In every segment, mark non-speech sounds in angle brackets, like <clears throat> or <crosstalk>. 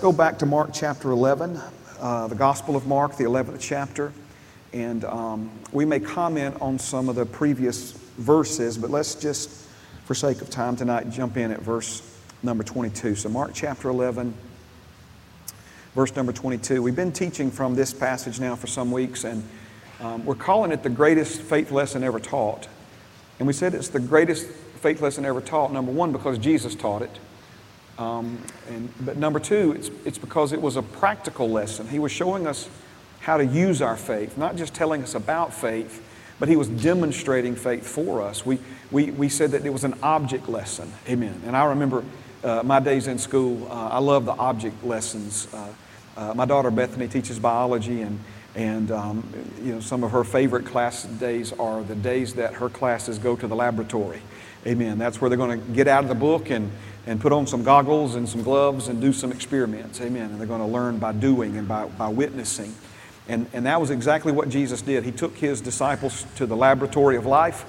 Go back to Mark chapter 11, uh, the Gospel of Mark, the 11th chapter, and um, we may comment on some of the previous verses, but let's just, for sake of time tonight, jump in at verse number 22. So, Mark chapter 11, verse number 22. We've been teaching from this passage now for some weeks, and um, we're calling it the greatest faith lesson ever taught. And we said it's the greatest faith lesson ever taught, number one, because Jesus taught it. Um, and, but number two, it's, it's because it was a practical lesson. He was showing us how to use our faith, not just telling us about faith, but he was demonstrating faith for us. We, we, we said that it was an object lesson. Amen. And I remember uh, my days in school, uh, I love the object lessons. Uh, uh my daughter Bethany teaches biology, and, and um, you know, some of her favorite class days are the days that her classes go to the laboratory. Amen. That's where they're going to get out of the book and and put on some goggles and some gloves and do some experiments. Amen. And they're going to learn by doing and by, by witnessing. And, and that was exactly what Jesus did. He took his disciples to the laboratory of life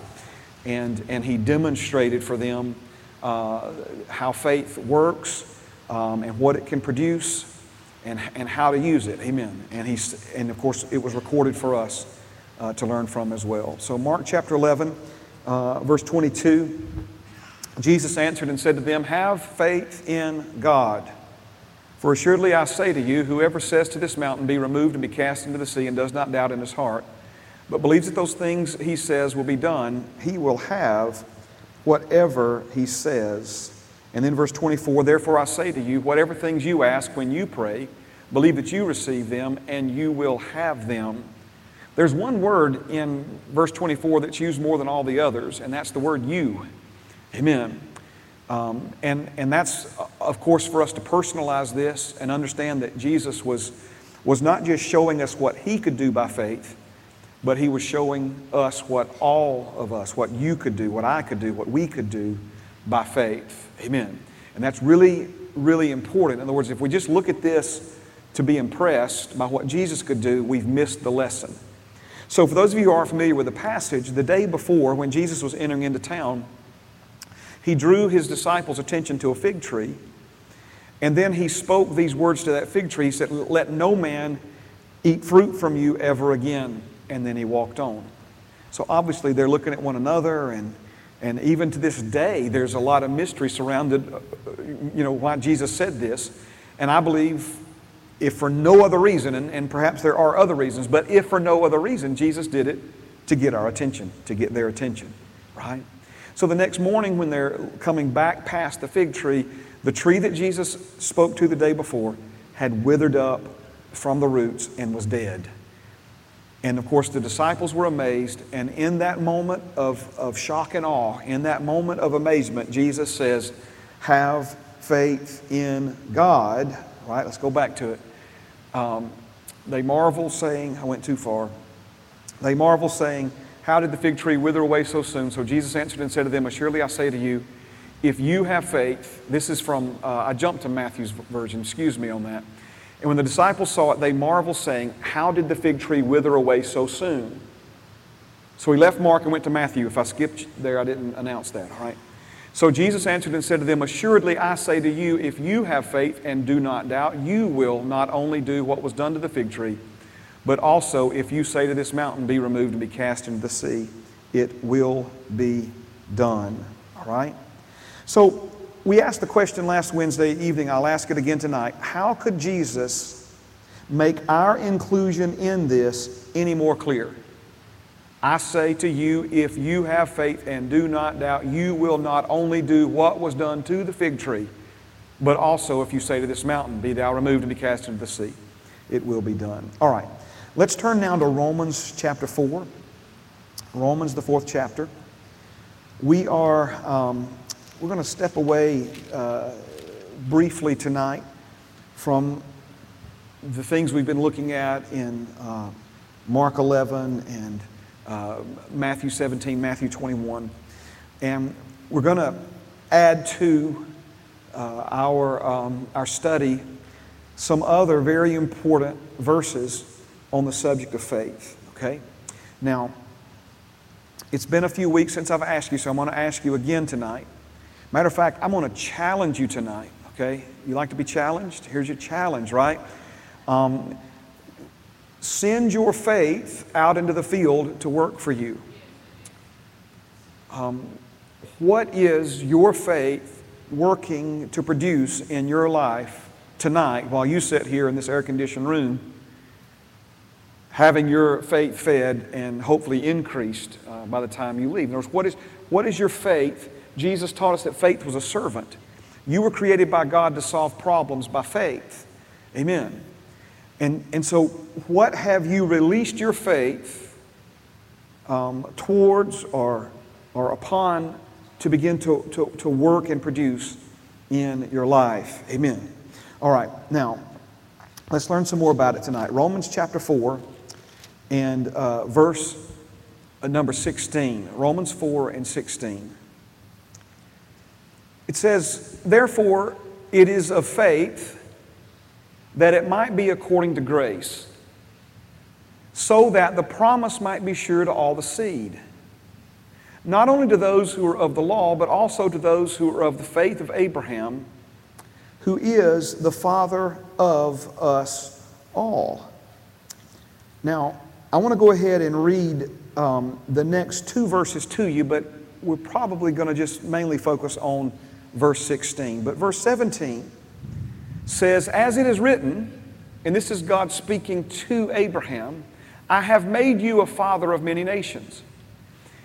and, and he demonstrated for them uh, how faith works um, and what it can produce and, and how to use it. Amen. And, he's, and of course, it was recorded for us uh, to learn from as well. So, Mark chapter 11, uh, verse 22. Jesus answered and said to them, Have faith in God. For assuredly I say to you, whoever says to this mountain, Be removed and be cast into the sea, and does not doubt in his heart, but believes that those things he says will be done, he will have whatever he says. And then verse 24, Therefore I say to you, whatever things you ask when you pray, believe that you receive them, and you will have them. There's one word in verse 24 that's used more than all the others, and that's the word you. Amen. Um, and, and that's, of course, for us to personalize this and understand that Jesus was, was not just showing us what he could do by faith, but he was showing us what all of us, what you could do, what I could do, what we could do by faith. Amen. And that's really, really important. In other words, if we just look at this to be impressed by what Jesus could do, we've missed the lesson. So, for those of you who are familiar with the passage, the day before, when Jesus was entering into town, he drew his disciples' attention to a fig tree, and then he spoke these words to that fig tree. He said, Let no man eat fruit from you ever again. And then he walked on. So obviously, they're looking at one another, and, and even to this day, there's a lot of mystery surrounded, uh, you know, why Jesus said this. And I believe, if for no other reason, and, and perhaps there are other reasons, but if for no other reason, Jesus did it to get our attention, to get their attention, right? So the next morning, when they're coming back past the fig tree, the tree that Jesus spoke to the day before had withered up from the roots and was dead. And of course, the disciples were amazed. And in that moment of, of shock and awe, in that moment of amazement, Jesus says, Have faith in God. Right? Let's go back to it. Um, they marvel, saying, I went too far. They marvel, saying, how did the fig tree wither away so soon? So Jesus answered and said to them, Assuredly I say to you, if you have faith, this is from, uh, I jumped to Matthew's version, excuse me on that. And when the disciples saw it, they marveled, saying, How did the fig tree wither away so soon? So he left Mark and went to Matthew. If I skipped there, I didn't announce that, all right? So Jesus answered and said to them, Assuredly I say to you, if you have faith and do not doubt, you will not only do what was done to the fig tree, but also, if you say to this mountain, Be removed and be cast into the sea, it will be done. All right? So, we asked the question last Wednesday evening. I'll ask it again tonight. How could Jesus make our inclusion in this any more clear? I say to you, if you have faith and do not doubt, you will not only do what was done to the fig tree, but also if you say to this mountain, Be thou removed and be cast into the sea, it will be done. All right. Let's turn now to Romans chapter 4. Romans, the fourth chapter. We are, um, we're going to step away uh, briefly tonight from the things we've been looking at in uh, Mark 11 and uh, Matthew 17, Matthew 21. And we're going to add to uh, our, um, our study some other very important verses on the subject of faith, okay? Now, it's been a few weeks since I've asked you, so I'm going to ask you again tonight. Matter of fact, I'm going to challenge you tonight, Okay? You like to be challenged? Here's your challenge, right? Um, send your faith out into the field to work for you. Um, what is your faith working to produce in your life tonight while you sit here in this air conditioned room, having your faith fed and hopefully increased uh, by the time you leave? In other words, what is, what is your faith? Jesus taught us that faith was a servant. You were created by God to solve problems by faith. Amen. And, and so, what have you released your faith um, towards or, or upon to begin to, to, to work and produce in your life? Amen. All right, now, let's learn some more about it tonight. Romans chapter 4 and uh, verse uh, number 16. Romans 4 and 16. It says, Therefore, it is of faith that it might be according to grace, so that the promise might be sure to all the seed, not only to those who are of the law, but also to those who are of the faith of Abraham, who is the father of us all. Now, I want to go ahead and read um, the next two verses to you, but we're probably going to just mainly focus on verse 16. But verse 17 says, As it is written, and this is God speaking to Abraham, I have made you a father of many nations.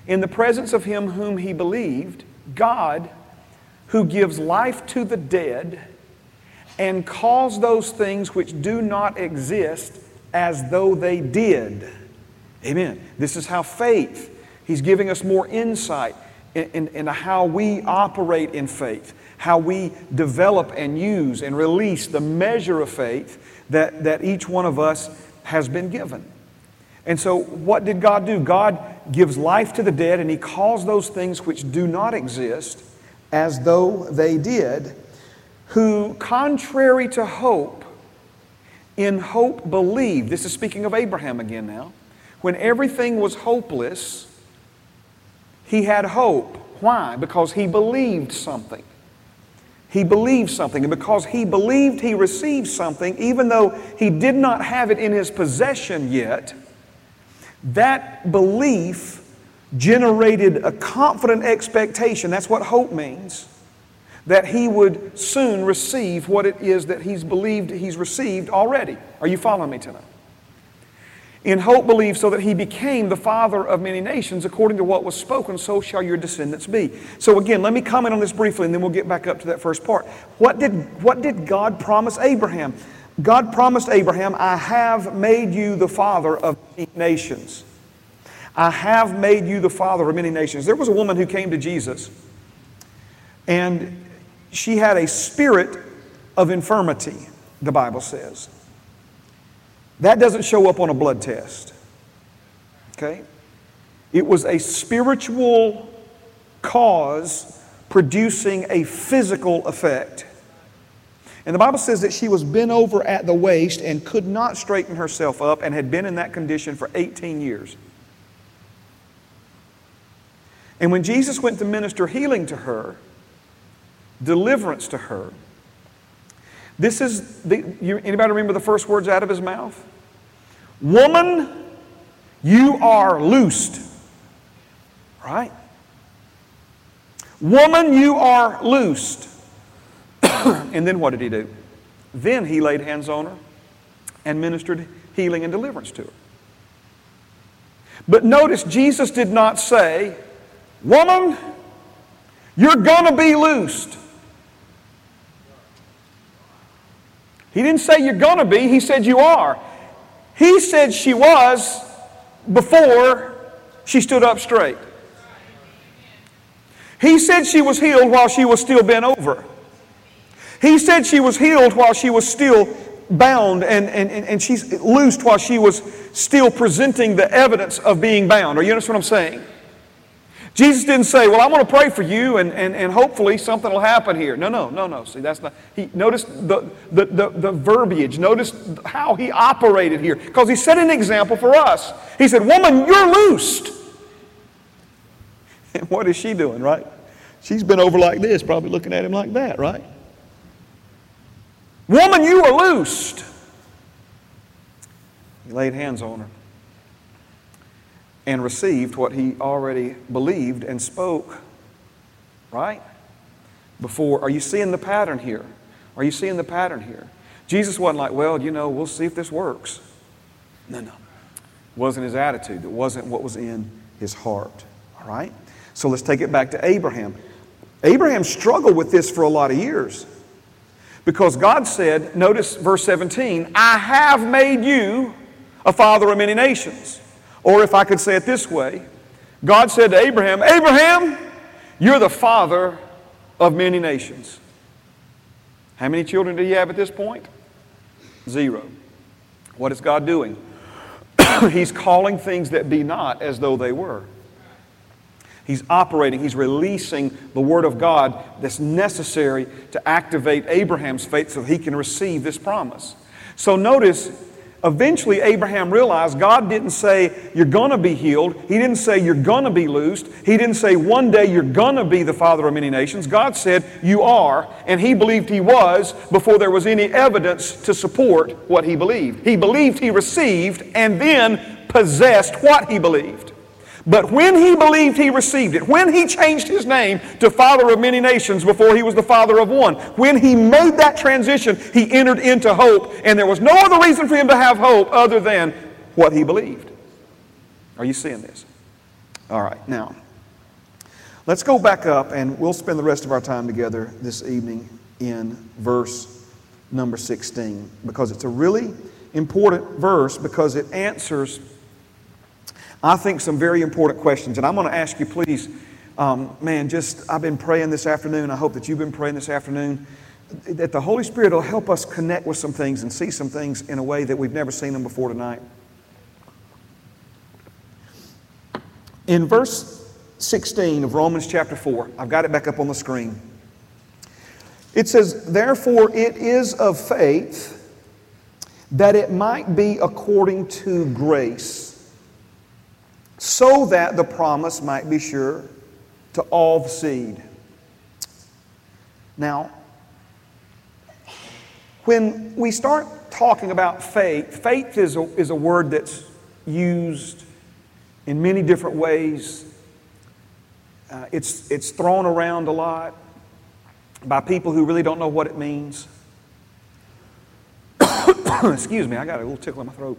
In the presence of him whom he believed, God, who gives life to the dead and calls those things which do not exist as though they did. Amen. This is how faith, he's giving us more insight in, in, how we operate in faith, how we develop and use and release the measure of faith that, that each one of us has been given. And so, what did God do? God gives life to the dead, and He calls those things which do not exist as though they did, who, contrary to hope, in hope believed. This is speaking of Abraham again now. When everything was hopeless, he had hope. Why? Because he believed something. He believed something. And because he believed he received something, even though he did not have it in his possession yet, that belief generated a confident expectation. That's what hope means. That he would soon receive what it is that he's believed he's received already. Are you following me tonight? In hope believed so that he became the father of many nations, according to what was spoken, so shall your descendants be. So again, let me comment on this briefly and then we'll get back up to that first part. What did, what did God promise Abraham? God promised Abraham, I have made you the father of many nations. I have made you the father of many nations. There was a woman who came to Jesus and she had a spirit of infirmity, the Bible says. That doesn't show up on a blood test. Okay? It was a spiritual cause producing a physical effect. And the Bible says that she was bent over at the waist and could not straighten herself up and had been in that condition for 18 years. And when Jesus went to minister healing to her, deliverance to her, this is, the, you, anybody remember the first words out of his mouth? Woman, you are loosed. Right? Woman, you are loosed. <clears throat> and then what did he do? Then he laid hands on her and ministered healing and deliverance to her. But notice, Jesus did not say, Woman, you're going to be loosed. He didn't say you're going to be, he said you are. He said she was before she stood up straight. He said she was healed while she was still bent over. He said she was healed while she was still bound and, and, and she's loosed while she was still presenting the evidence of being bound. Are you understand what I'm saying? Jesus didn't say, Well, I'm going to pray for you and, and, and hopefully something will happen here. No, no, no, no. See, that's not. He, notice the, the, the, the verbiage. Notice how he operated here. Because he set an example for us. He said, Woman, you're loosed. And <laughs> what is she doing, right? She's been over like this, probably looking at him like that, right? Woman, you are loosed. He laid hands on her and received what he already believed and spoke, right? Before. Are you seeing the pattern here? Are you seeing the pattern here? Jesus wasn't like, well, you know, we'll see if this works. No, no. It wasn't his attitude. It wasn't what was in his heart. All right? So let's take it back to Abraham. Abraham struggled with this for a lot of years. Because God said, notice verse 17, I have made you a father of many nations. Or if I could say it this way, God said to Abraham, Abraham, you're the father of many nations. How many children did he have at this point? Zero. What is God doing? <clears throat> He's calling things that be not as though they were. He's operating, he's releasing the Word of God that's necessary to activate Abraham's faith so he can receive this promise. So notice, eventually Abraham realized God didn't say, You're going to be healed. He didn't say, You're going to be loosed. He didn't say, One day you're going to be the father of many nations. God said, You are. And he believed he was before there was any evidence to support what he believed. He believed he received and then possessed what he believed. But when he believed he received it, when he changed his name to Father of many nations before he was the Father of one, when he made that transition, he entered into hope, and there was no other reason for him to have hope other than what he believed. Are you seeing this? All right, now, let's go back up and we'll spend the rest of our time together this evening in verse number 16 because it's a really important verse because it answers I think, some very important questions. And I'm going to ask you, please, um, man, just I've been praying this afternoon. I hope that you've been praying this afternoon. That the Holy Spirit will help us connect with some things and see some things in a way that we've never seen them before tonight. In verse 16 of Romans chapter 4, I've got it back up on the screen. It says, Therefore, it is of faith that it might be according to grace so that the promise might be sure to all the seed. Now, when we start talking about faith, faith is a, is a word that's used in many different ways. Uh, it's, it's thrown around a lot by people who really don't know what it means. <coughs> Excuse me, I got a little tickle in my throat.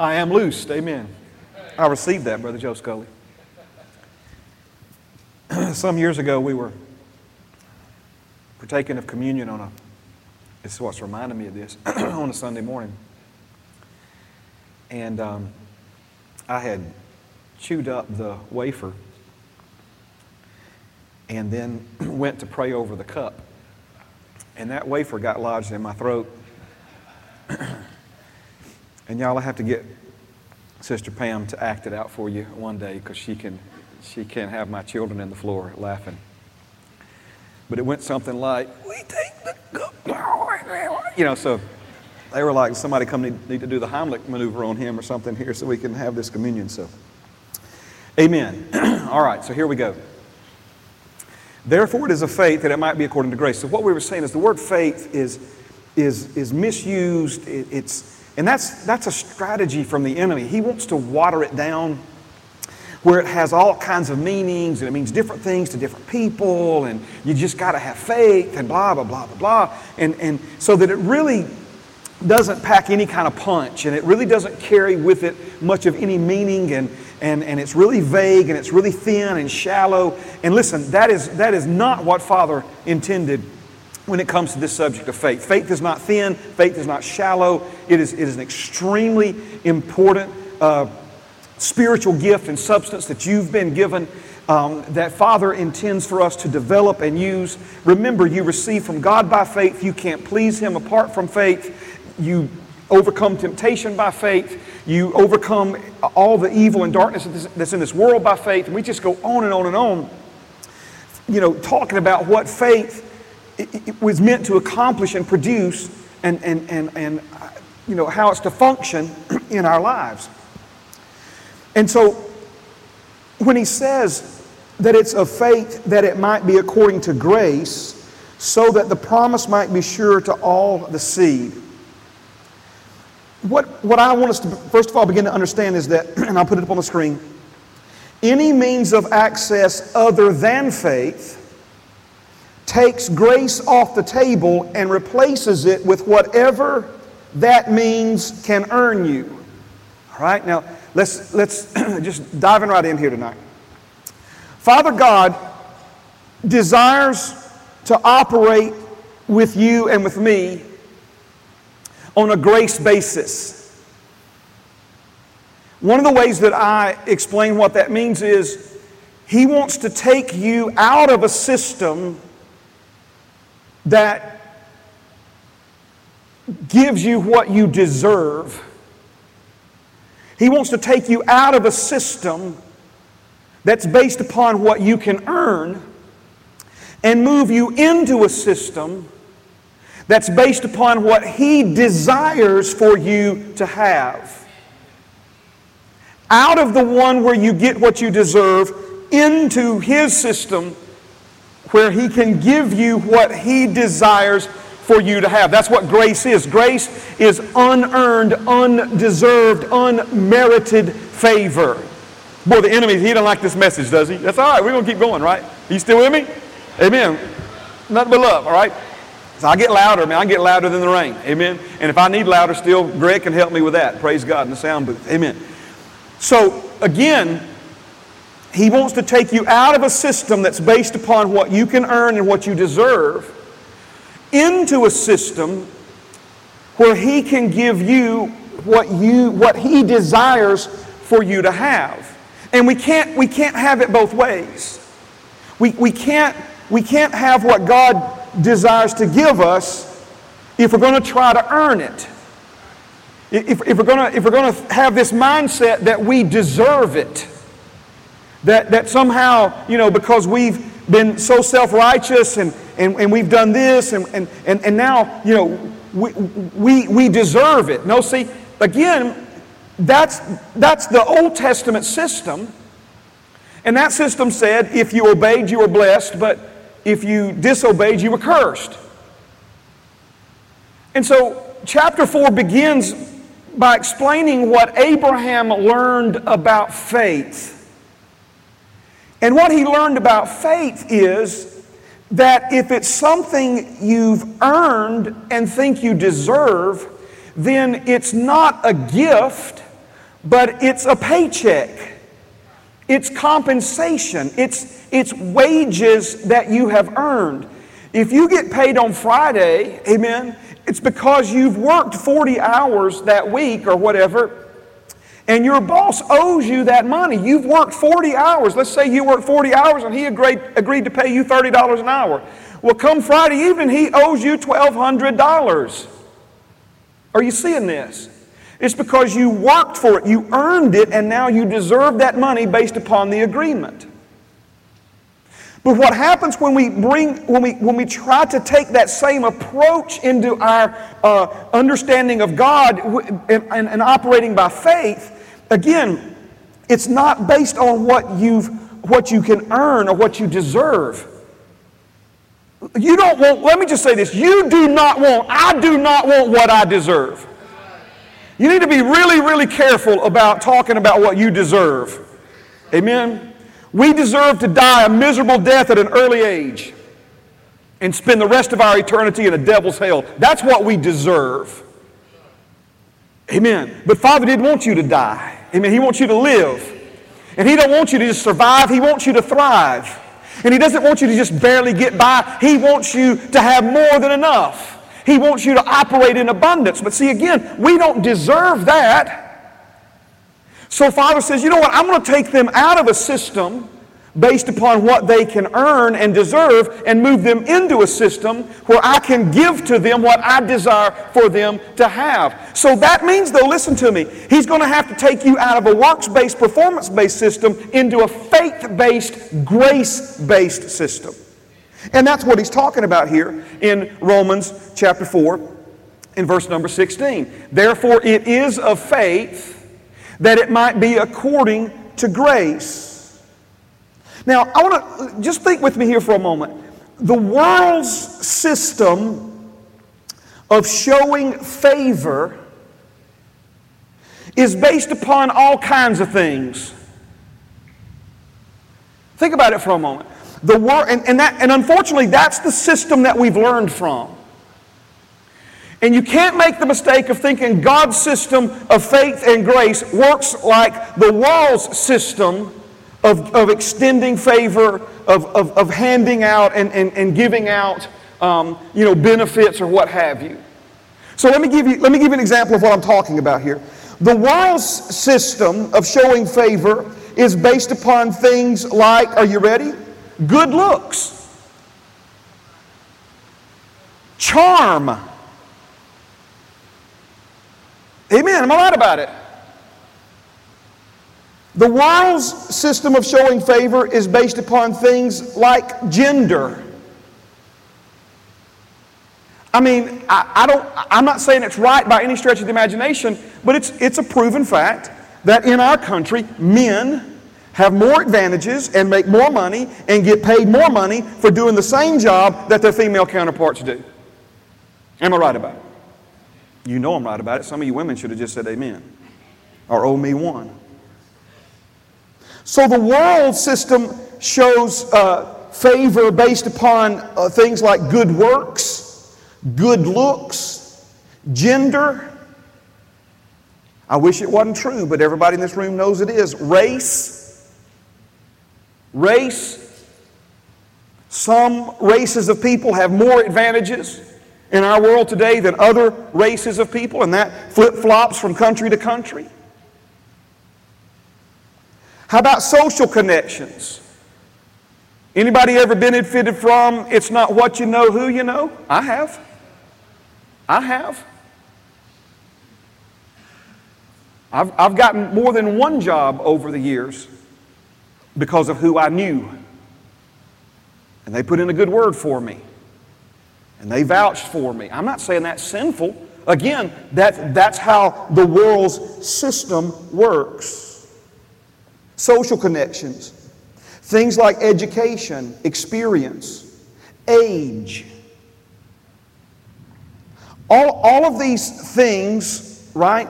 I am loosed. Amen. I received that, Brother Joe Scully. <clears throat> Some years ago, we were partaking of communion on a, this is what's reminding me of this, <clears throat> on a Sunday morning. And um, I had chewed up the wafer and then <clears throat> went to pray over the cup. And that wafer got lodged in my throat. And y'all, I have to get Sister Pam to act it out for you one day because she can, she can't have my children in the floor laughing. But it went something like, "We take the you know." So they were like, "Somebody come need, need to do the Heimlich maneuver on him or something here so we can have this communion." So, Amen. <clears throat> All right. So here we go. Therefore, it is a faith that it might be according to grace. So what we were saying is the word faith is is is misused. It, it's and that's, that's a strategy from the enemy. He wants to water it down where it has all kinds of meanings and it means different things to different people and you just got to have faith and blah, blah, blah, blah, blah. And, and so that it really doesn't pack any kind of punch and it really doesn't carry with it much of any meaning and, and, and it's really vague and it's really thin and shallow. And listen, that is, that is not what Father intended when it comes to this subject of faith. Faith is not thin, faith is not shallow. It is, it is an extremely important uh, spiritual gift and substance that you've been given um, that Father intends for us to develop and use. Remember, you receive from God by faith. You can't please Him apart from faith. You overcome temptation by faith. You overcome all the evil and darkness that's in this world by faith. And we just go on and on and on, you know, talking about what faith was meant to accomplish and produce and, and, and, and uh, you know, how it's to function <clears throat> in our lives. And so when he says that it's of faith that it might be according to grace, so that the promise might be sure to all the seed. What, what I want us to first of all begin to understand is that, <clears throat> and I'll put it up on the screen, any means of access other than faith takes grace off the table and replaces it with whatever that means can earn you. All right, now let's, let's <clears throat> just diving right in here tonight. Father God desires to operate with you and with me on a grace basis. One of the ways that I explain what that means is He wants to take you out of a system that gives you what you deserve. He wants to take you out of a system that's based upon what you can earn and move you into a system that's based upon what He desires for you to have. Out of the one where you get what you deserve into His system where He can give you what He desires for you to have. That's what grace is. Grace is unearned, undeserved, unmerited favor. Boy, the enemy, he doesn't like this message, does he? That's all right. We're going to keep going, right? Are you still with me? Amen. Nothing but love, all right? So I get louder, man. I get louder than the rain. Amen. And if I need louder still, Greg can help me with that. Praise God in the sound booth. Amen. So, again, he wants to take you out of a system that's based upon what you can earn and what you deserve into a system where he can give you what you what he desires for you to have. And we can't, we can't have it both ways. We, we, can't, we can't have what God desires to give us if we're going to try to earn it. If, if we're going to, if we're going to have this mindset that we deserve it, that, that somehow, you know, because we've been so self righteous and, and, and we've done this and, and, and, and now, you know, we, we, we deserve it. No, see, again, that's, that's the Old Testament system. And that system said if you obeyed, you were blessed, but if you disobeyed, you were cursed. And so, chapter 4 begins by explaining what Abraham learned about faith. And what he learned about faith is that if it's something you've earned and think you deserve, then it's not a gift, but it's a paycheck. It's compensation. It's, it's wages that you have earned. If you get paid on Friday, amen, it's because you've worked 40 hours that week or whatever, and your boss owes you that money. You've worked 40 hours. Let's say you worked 40 hours and he agreed, agreed to pay you $30 an hour. Well, come Friday evening, he owes you $1,200. Are you seeing this? It's because you worked for it, you earned it, and now you deserve that money based upon the agreement. But what happens when we bring, when we, when we try to take that same approach into our uh, understanding of God and, and, and operating by faith, again, it's not based on what you've, what you can earn or what you deserve. You don't want, let me just say this, you do not want, I do not want what I deserve. You need to be really, really careful about talking about what you deserve. Amen? We deserve to die a miserable death at an early age and spend the rest of our eternity in a devil's hell. That's what we deserve. Amen. But Father didn't want you to die. Amen. He wants you to live. And He don't want you to just survive, He wants you to thrive. And He doesn't want you to just barely get by, He wants you to have more than enough. He wants you to operate in abundance. But see, again, we don't deserve that. So Father says, you know what? I'm going to take them out of a system based upon what they can earn and deserve and move them into a system where I can give to them what I desire for them to have. So that means, though, listen to me, He's going to have to take you out of a works based, performance based system into a faith based, grace based system. And that's what He's talking about here in Romans chapter 4 in verse number 16. Therefore, it is of faith that it might be according to grace. Now, I want to just think with me here for a moment. The world's system of showing favor is based upon all kinds of things. Think about it for a moment. The wor- and, and, that, and unfortunately, that's the system that we've learned from. And you can't make the mistake of thinking God's system of faith and grace works like the world's system of, of extending favor, of, of, of handing out and, and, and giving out um, you know, benefits or what have you. So let me, give you, let me give you an example of what I'm talking about here. The world's system of showing favor is based upon things like, are you ready? Good looks, charm. Amen. Am I right about it? The world's system of showing favor is based upon things like gender. I mean, I, I, don't, I'm not saying it's right by any stretch of the imagination, but it's, it's a proven fact that in our country, men have more advantages and make more money and get paid more money for doing the same job that their female counterparts do. Am I right about it? You know I'm right about it. Some of you women should have just said amen or owe me one. So the world system shows uh, favor based upon uh, things like good works, good looks, gender. I wish it wasn't true, but everybody in this room knows it is. Race. Race. Some races of people have more advantages in our world today than other races of people, and that flip flops from country to country. How about social connections? Anybody ever benefited from it's not what you know, who you know? I have. I have. I've, I've gotten more than one job over the years because of who I knew. And they put in a good word for me. And they vouched for me. I'm not saying that's sinful. Again, that, that's how the world's system works social connections, things like education, experience, age. All, all of these things, right,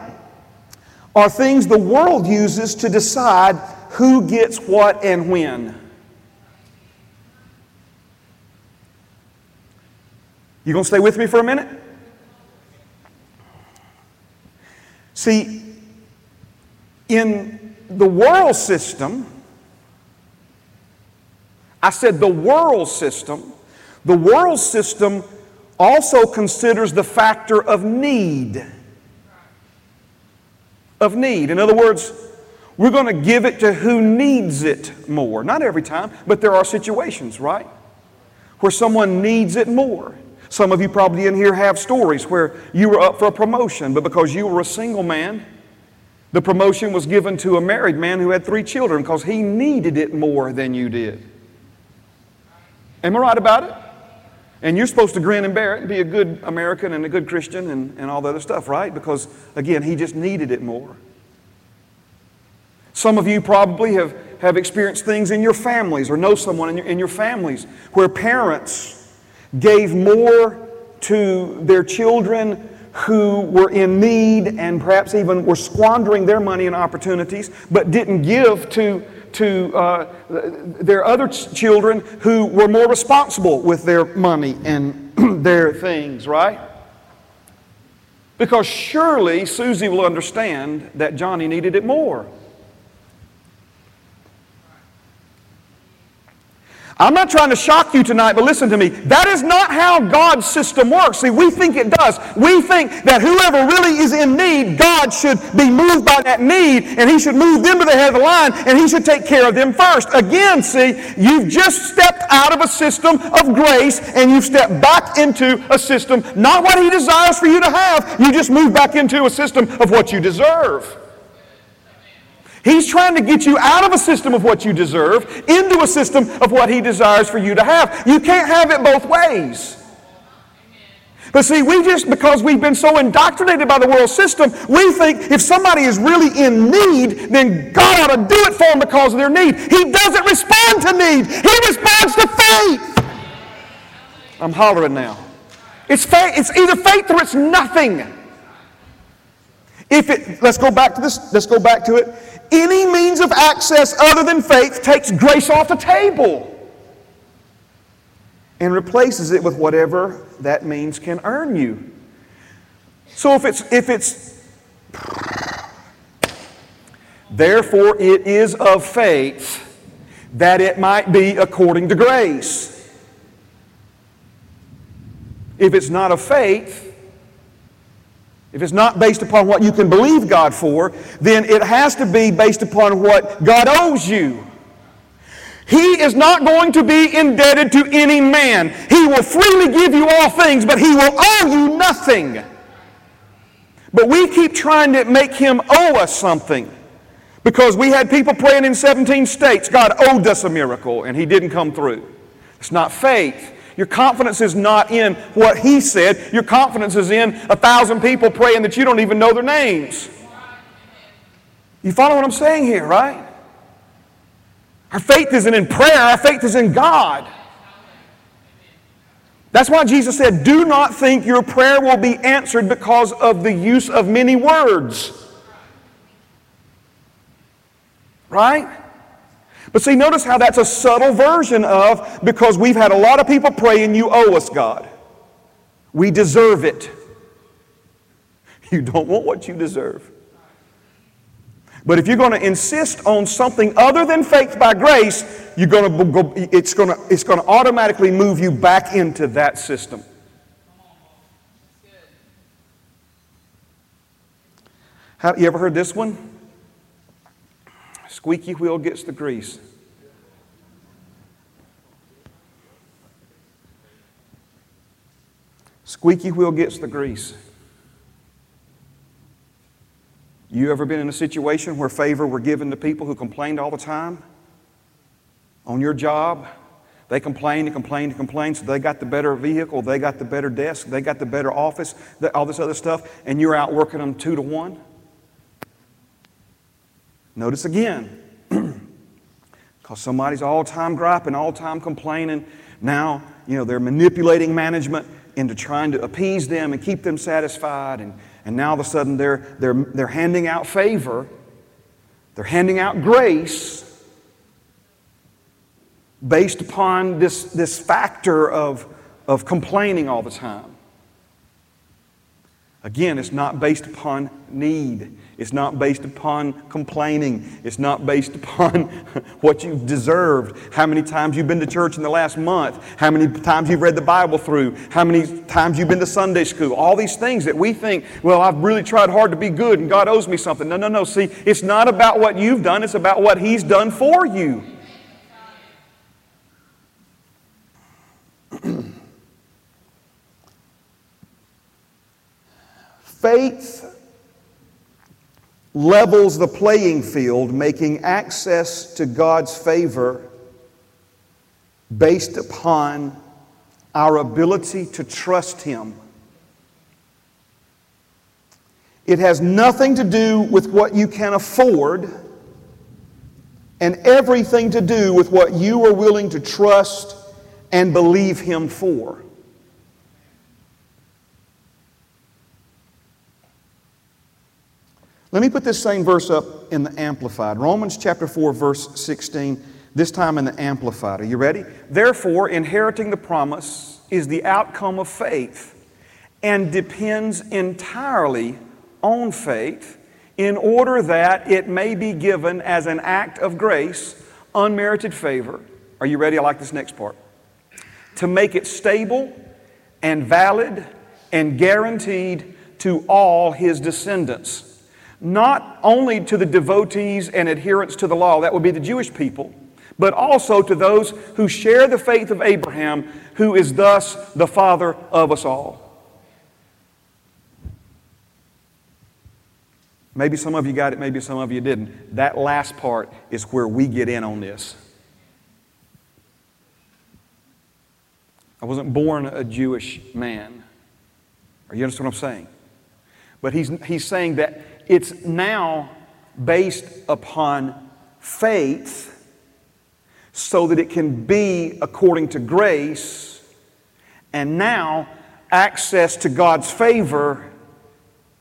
are things the world uses to decide who gets what and when. You going to stay with me for a minute? See, in the world system, I said the world system, the world system also considers the factor of need. Of need. In other words, we're going to give it to who needs it more. Not every time, but there are situations, right? Where someone needs it more. Some of you probably in here have stories where you were up for a promotion, but because you were a single man, the promotion was given to a married man who had three children because he needed it more than you did. Am I right about it? And you're supposed to grin and bear it and be a good American and a good Christian and, and all the other stuff, right? Because, again, he just needed it more. Some of you probably have, have experienced things in your families or know someone in your, in your families where parents gave more to their children who were in need and perhaps even were squandering their money and opportunities, but didn't give to, to uh, their other ch- children who were more responsible with their money and <clears throat> their things, right? Because surely Susie will understand that Johnny needed it more. I'm not trying to shock you tonight, but listen to me. That is not how God's system works. See, we think it does. We think that whoever really is in need, God should be moved by that need, and He should move them to the head of the line, and He should take care of them first. Again, see, you've just stepped out of a system of grace, and you've stepped back into a system, not what He desires for you to have, you just move back into a system of what you deserve. He's trying to get you out of a system of what you deserve into a system of what He desires for you to have. You can't have it both ways. But see, we just, because we've been so indoctrinated by the world system, we think if somebody is really in need, then God ought to do it for them because of their need. He doesn't respond to need, He responds to faith. I'm hollering now. It's, faith, it's either faith or it's nothing. If it, let's go back to this, let's go back to it any means of access other than faith takes grace off the table and replaces it with whatever that means can earn you. So if it's if it's therefore it is of faith that it might be according to grace. If it's not of faith, if it's not based upon what you can believe God for, then it has to be based upon what God owes you. He is not going to be indebted to any man. He will freely give you all things, but he will owe you nothing. But we keep trying to make him owe us something. Because we had people praying in 17 states, God owed us a miracle, and he didn't come through. It's not faith. Your confidence is not in what he said. Your confidence is in a thousand people praying that you don't even know their names. You follow what I'm saying here, right? Our faith isn't in prayer, our faith is in God. That's why Jesus said, Do not think your prayer will be answered because of the use of many words. Right? But see, notice how that's a subtle version of because we've had a lot of people praying, You owe us, God. We deserve it. <laughs> You don't want what you deserve. But if you're going to insist on something other than faith by grace, you're going to go, it's, going to, it's going to automatically move you back into that system. How, you ever heard this one? Squeaky wheel gets the grease. Squeaky wheel gets the grease. You ever been in a situation where favor were given to people who complained all the time? On your job, they complained and complained and complained, so they got the better vehicle, they got the better desk, they got the better office, all this other stuff, and you're out working them two to one? Notice again, <clears throat> because somebody's all time griping, all time complaining. Now, you know, they're manipulating management into trying to appease them and keep them satisfied. And, and now all of a sudden they're, they're, they're handing out favor, they're handing out grace based upon this, this factor of, of complaining all the time. Again, it's not based upon need. It's not based upon complaining. It's not based <laughs> upon what you've deserved. How many times you've been to church in the last month. How many times you've read the Bible through. How many times you've been to Sunday school. All these things that we think, well, I've really tried hard to be good and God owes me something. No, no, no. See, it's not about what you've done. It's about what He's done for you. <clears throat> Faith levels the playing field, making access to God's favor based upon our ability to trust Him. It has nothing to do with what you can afford and everything to do with what you are willing to trust and believe Him for. Let me put this same verse up in the Amplified. Romans chapter 4, verse 16, this time in the Amplified. Are you ready? Therefore, inheriting the promise is the outcome of faith and depends entirely on faith in order that it may be given as an act of grace, unmerited favor, Are you ready? I like this next part. To make it stable and valid and guaranteed to all his descendants. Not only to the devotees and adherents to the law, that would be the Jewish people, but also to those who share the faith of Abraham, who is thus the father of us all. Maybe some of you got it, maybe some of you didn't. That last part is where we get in on this. I wasn't born a Jewish man. Are you understand what I'm saying? But he's, he's saying that it's now based upon faith so that it can be according to grace, and now access to God's favor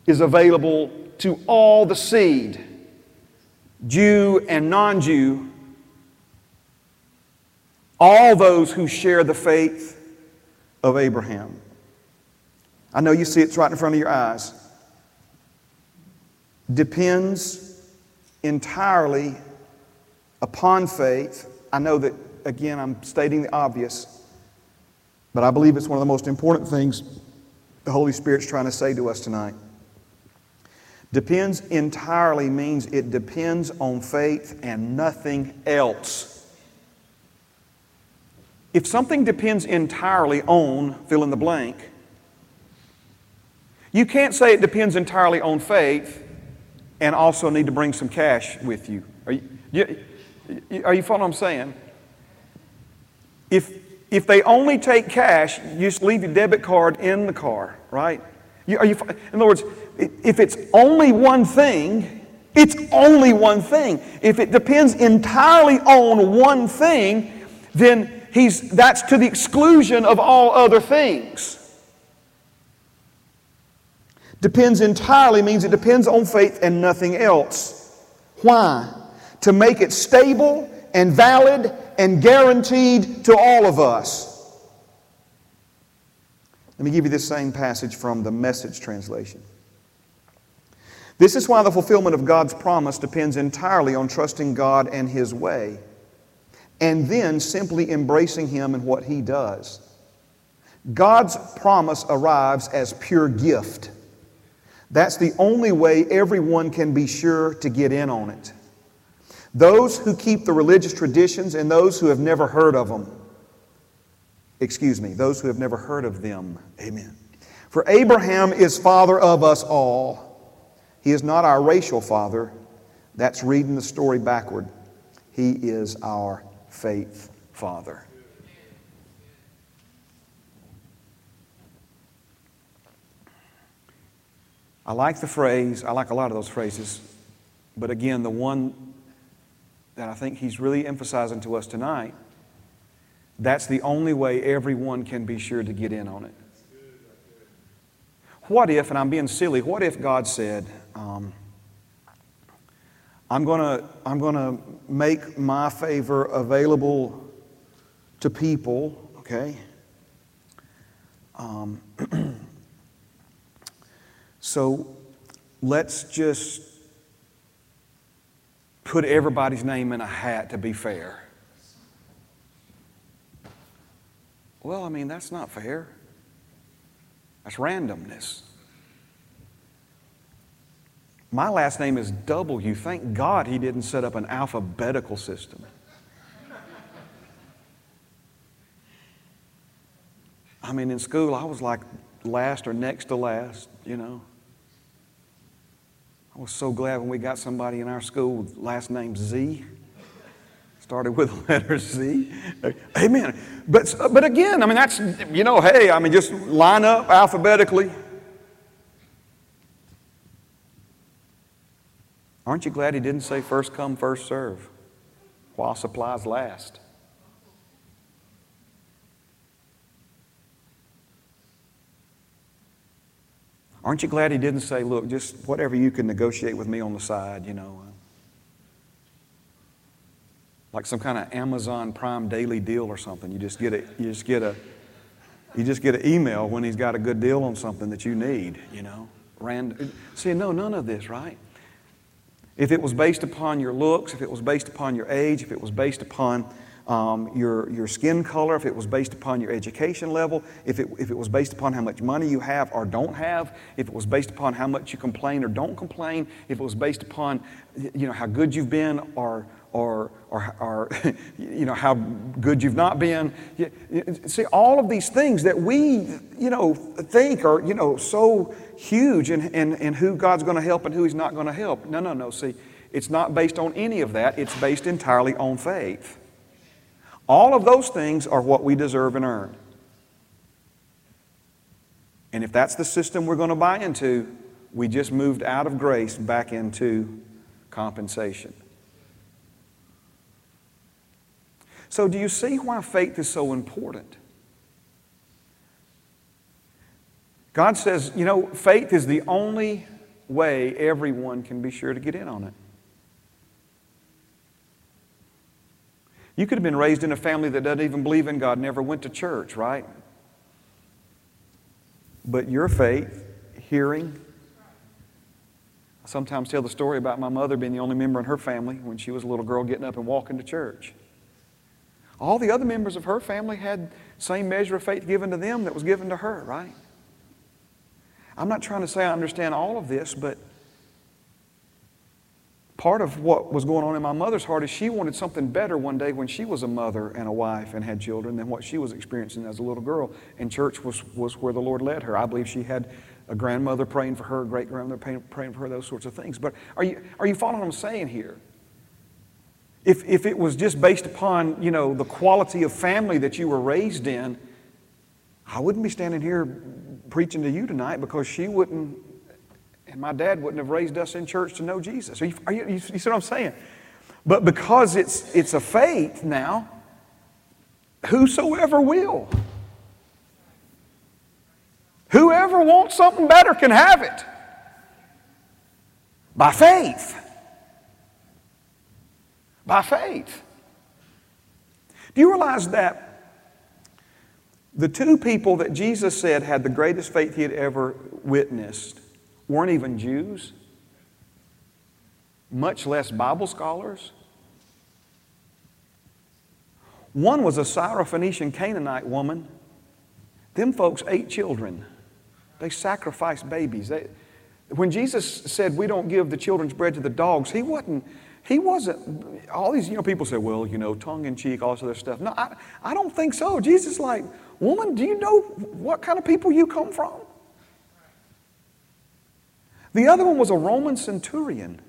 is available to all the seed, Jew and non Jew, all those who share the faith of Abraham. I know you see it's right in front of your eyes. Depends entirely upon faith. I know that, again, I'm stating the obvious, but I believe it's one of the most important things the Holy Spirit's trying to say to us tonight. Depends entirely means it depends on faith and nothing else. If something depends entirely on fill in the blank, you can't say it depends entirely on faith and also need to bring some cash with you. Are you, you, are you following what I'm saying? If, if they only take cash, you just leave your debit card in the car, right? You, are you, in other words, if it's only one thing, it's only one thing. If it depends entirely on one thing, then he's, that's to the exclusion of all other things. Depends entirely means it depends on faith and nothing else. Why? To make it stable and valid and guaranteed to all of us. Let me give you this same passage from the message translation. This is why the fulfillment of God's promise depends entirely on trusting God and His way and then simply embracing Him and what He does. God's promise arrives as pure gift. That's the only way everyone can be sure to get in on it. Those who keep the religious traditions and those who have never heard of them. Excuse me, those who have never heard of them. Amen. For Abraham is father of us all. He is not our racial father. That's reading the story backward. He is our faith father. I like the phrase, I like a lot of those phrases, but again, the one that I think he's really emphasizing to us tonight, that's the only way everyone can be sure to get in on it. What if, and I'm being silly, what if God said, um, I'm going to I'm to make my favor available to people, okay? Um, <clears throat> so let's just put everybody's name in a hat to be fair. Well, I mean, that's not fair. That's randomness. My last name is W. Thank God he didn't set up an alphabetical system. I mean, in school, I was like last or next to last, you know. I was so glad when we got somebody in our school with last name Z. Started with <laughs> the letter Z. Amen. But, but again, I mean, that's, you know, hey, I mean, just line up alphabetically. Aren't you glad he didn't say first come, first serve while supplies last? Aren't you glad he didn't say, look, just whatever you can negotiate with me on the side, you know? Uh, like some kind of Amazon Prime daily deal or something. You just get a, you just get a, you just get an email when he's got a good deal on something that you need, you know? Rand, see, no, none of this, right? If it was based upon your looks, if it was based upon your age, if it was based upon um, your, your skin color, if it was based upon your education level, if it, if it was based upon how much money you have or don't have, if it was based upon how much you complain or don't complain, if it was based upon you know, how good you've been or, or, or, or <laughs> you know, how good you've not been. See, all of these things that we, you know, think are, you know, so huge in, in, in who God's going to help and who He's not going to help. No, no, no. See, it's not based on any of that. It's based entirely on faith. All of those things are what we deserve and earn. And if that's the system we're going to buy into, we just moved out of grace back into compensation. So, do you see why faith is so important? God says, you know, faith is the only way everyone can be sure to get in on it. You could have been raised in a family that doesn't even believe in God, never went to church, right? But your faith, hearing, I sometimes tell the story about my mother being the only member in her family when she was a little girl getting up and walking to church. All the other members of her family had same measure of faith given to them that was given to her, right? I'm not trying to say I understand all of this, but part of what was going on in my mother's heart is she wanted something better one day when she was a mother and a wife and had children than what she was experiencing as a little girl. And church was, was where the Lord led her. I believe she had a grandmother praying for her, a great grandmother praying, praying for her, those sorts of things. But are you, are you following what I'm saying here? If, if it was just based upon, you know, the quality of family that you were raised in, I wouldn't be standing here preaching to you tonight because she wouldn't, and my dad wouldn't have raised us in church to know Jesus. Are you, are you, you see what I'm saying? But because it's, it's a faith now, whosoever will. Whoever wants something better can have it by faith by faith. Do you realize that the two people that Jesus said had the greatest faith he had ever witnessed weren't even Jews, much less Bible scholars? One was a Syrophoenician Canaanite woman. Them folks ate children. They sacrificed babies. They, when Jesus said, We don't give the children's bread to the dogs, he wasn't he wasn't, all these, you know, people say, well, you know, tongue in cheek, all this other stuff. No, I, I don't think so. Jesus like, woman, do you know what kind of people you come from? The other one was a Roman centurion,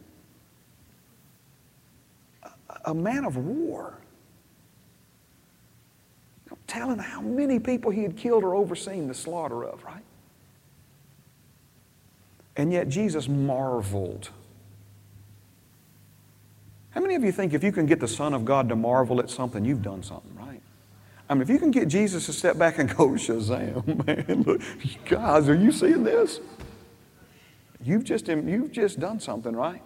a, man of war. Telling how many people he had killed or overseen the slaughter of, right? And yet Jesus marveled how many of you think if you can get the Son of God to marvel at something, you've done something right? I mean, if you can get Jesus to step back and go, <laughs> Shazam, man, look, guys, are you seeing this? You've just, you've just done something right.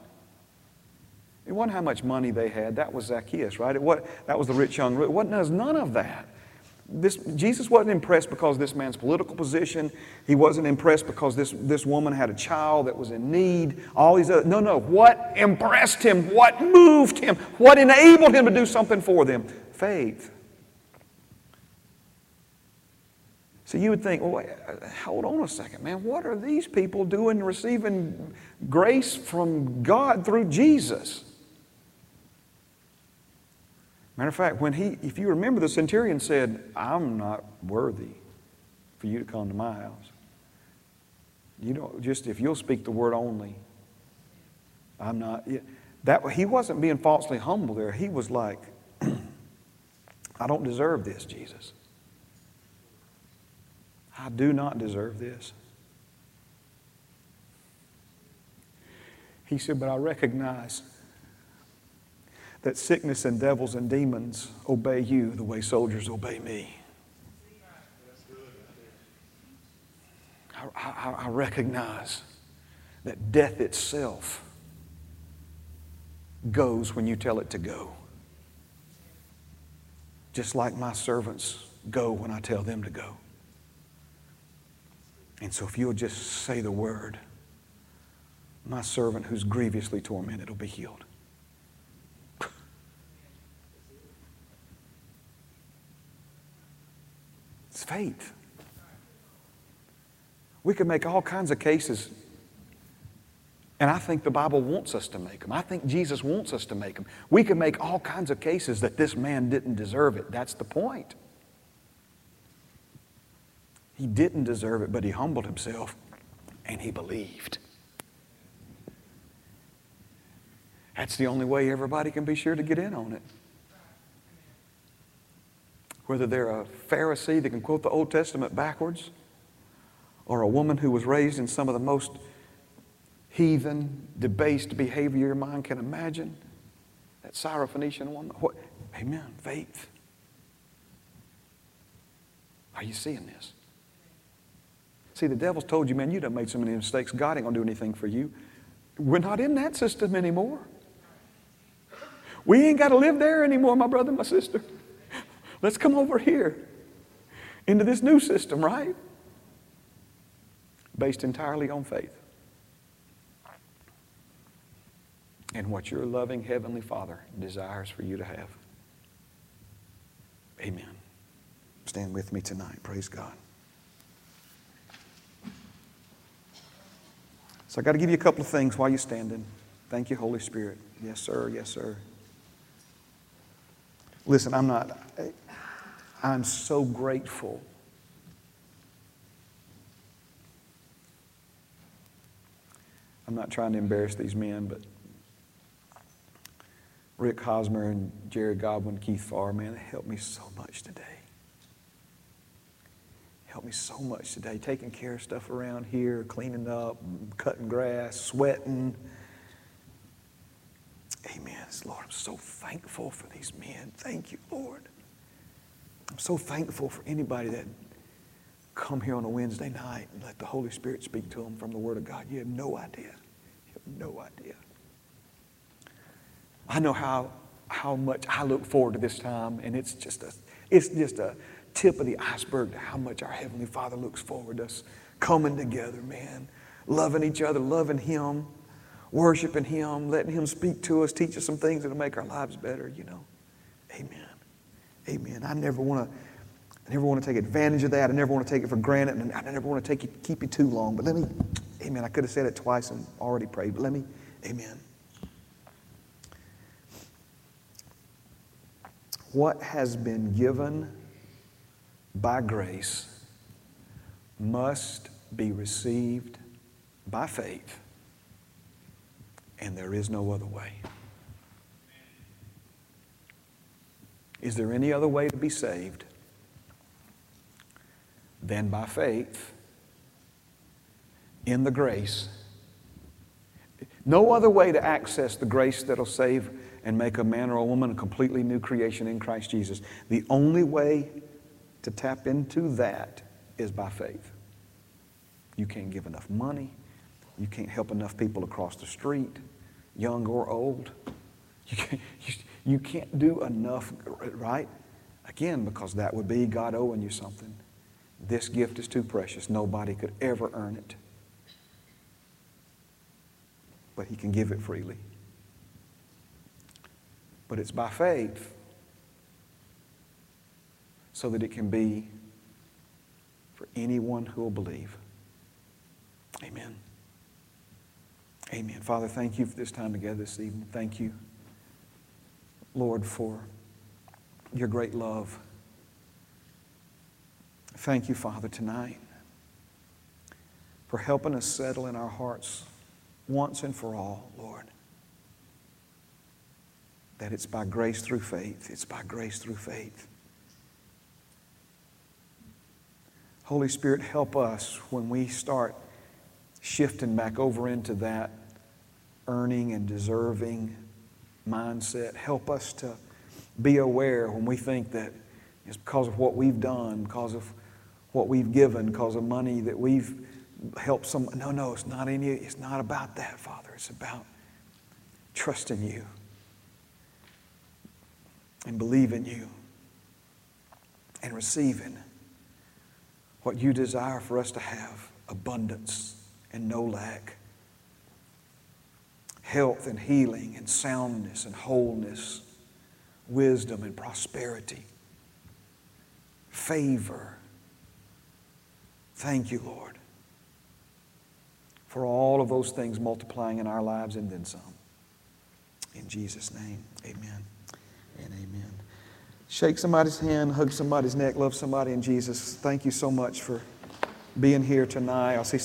It wasn't how much money they had. That was Zacchaeus, right? It was, that was the rich young. It wasn't none of that. This, Jesus wasn't impressed because this man's political position. He wasn't impressed because this, this woman had a child that was in need. All these other, no, no. What impressed him? What moved him? What enabled him to do something for them? Faith. So you would think, well, wait, hold on a second, man. What are these people doing receiving grace from God through Jesus? Matter of fact, when he, if you remember, the centurion said, I'm not worthy for you to come to my house. You know, just if you'll speak the word only, I'm not. That he wasn't being falsely humble there. He was like, <clears throat> I don't deserve this, Jesus. I do not deserve this. He said, but I recognize that sickness and devils and demons obey you the way soldiers obey me. I, I, I recognize that death itself goes when you tell it to go. Just like my servants go when I tell them to go. And so if you'll just say the word, my servant who's grievously tormented will be healed. It's faith. We could make all kinds of cases, and I think the Bible wants us to make them. I think Jesus wants us to make them. We can make all kinds of cases that this man didn't deserve it. That's the point. He didn't deserve it, but he humbled himself and he believed. That's the only way everybody can be sure to get in on it. Whether they're a Pharisee that can quote the Old Testament backwards, or a woman who was raised in some of the most heathen, debased behavior your mind can imagine, that Syrophoenician woman. What? Amen. Faith. Are you seeing this? See, the devil's told you, man, you done made so many mistakes. God ain't gonna do anything for you. We're not in that system anymore. We ain't got to live there anymore, my brother, my sister. Let's come over here into this new system, right? Based entirely on faith. And what your loving Heavenly Father desires for you to have. Amen. Stand with me tonight. Praise God. So I got to give you a couple of things while you're standing. Thank you, Holy Spirit. Yes, sir. Yes, sir. Listen, I'm not, I'm so grateful. I'm not trying to embarrass these men, but Rick Hosmer and Jerry Godwin, Keith Farr, man, they helped me so much today. Helped me so much today, taking care of stuff around here, cleaning up, cutting grass, sweating. Amen. Lord, I'm so thankful for these men. Thank you, Lord. I'm so thankful for anybody that come here on a Wednesday night and let the Holy Spirit speak to them from the Word of God. You have no idea. You have no idea. I know how, how much I look forward to this time, and it's just a, it's just a tip of the iceberg to how much our Heavenly Father looks forward to us coming together, man, loving each other, loving Him worshiping Him, letting Him speak to us, teach us some things that'll make our lives better, you know. Amen. Amen. I never want to. I never want to take advantage of that. I never want to take it for granted, and I never want to take it, keep you too long. But let me, Amen. I could have said it twice and already prayed, but let me, Amen. What has been given by grace must be received by faith and there is no other way. Is there any other way to be saved than by faith in the grace? No other way to access the grace that'll save and make a man or a woman a completely new creation in Christ Jesus. The only way to tap into that is by faith. You can't give enough money. You can't help enough people across the street, young or old. You can't, you, can't do enough, right? Again, because that would be God owing you something. This gift is too precious. Nobody could ever earn it. But He can give it freely. But it's by faith so that it can be for anyone who will believe. Amen. Amen. Father, thank you for this time together this evening. Thank you, Lord, for your great love. Thank you, Father, tonight for helping us settle in our hearts once and for all, Lord, that it's by grace through faith. It's by grace through faith. Holy Spirit, help us when we start shifting back over into that earning and deserving mindset. Help us to be aware when we think that it's because of what we've done, because of what we've given, because of money that we've helped some. No, no, it's not any. It's not about that, Father. It's about trusting you and believing you and receiving what you desire for us to have abundance and no lack health and healing and soundness and wholeness, wisdom and prosperity, favor Thank you, Lord, for all of those things multiplying in our lives and then some. In Jesus' name, amen and amen. Shake somebody's hand, hug somebody's neck, love somebody in Jesus. Thank you so much for being here tonight. I'll see some.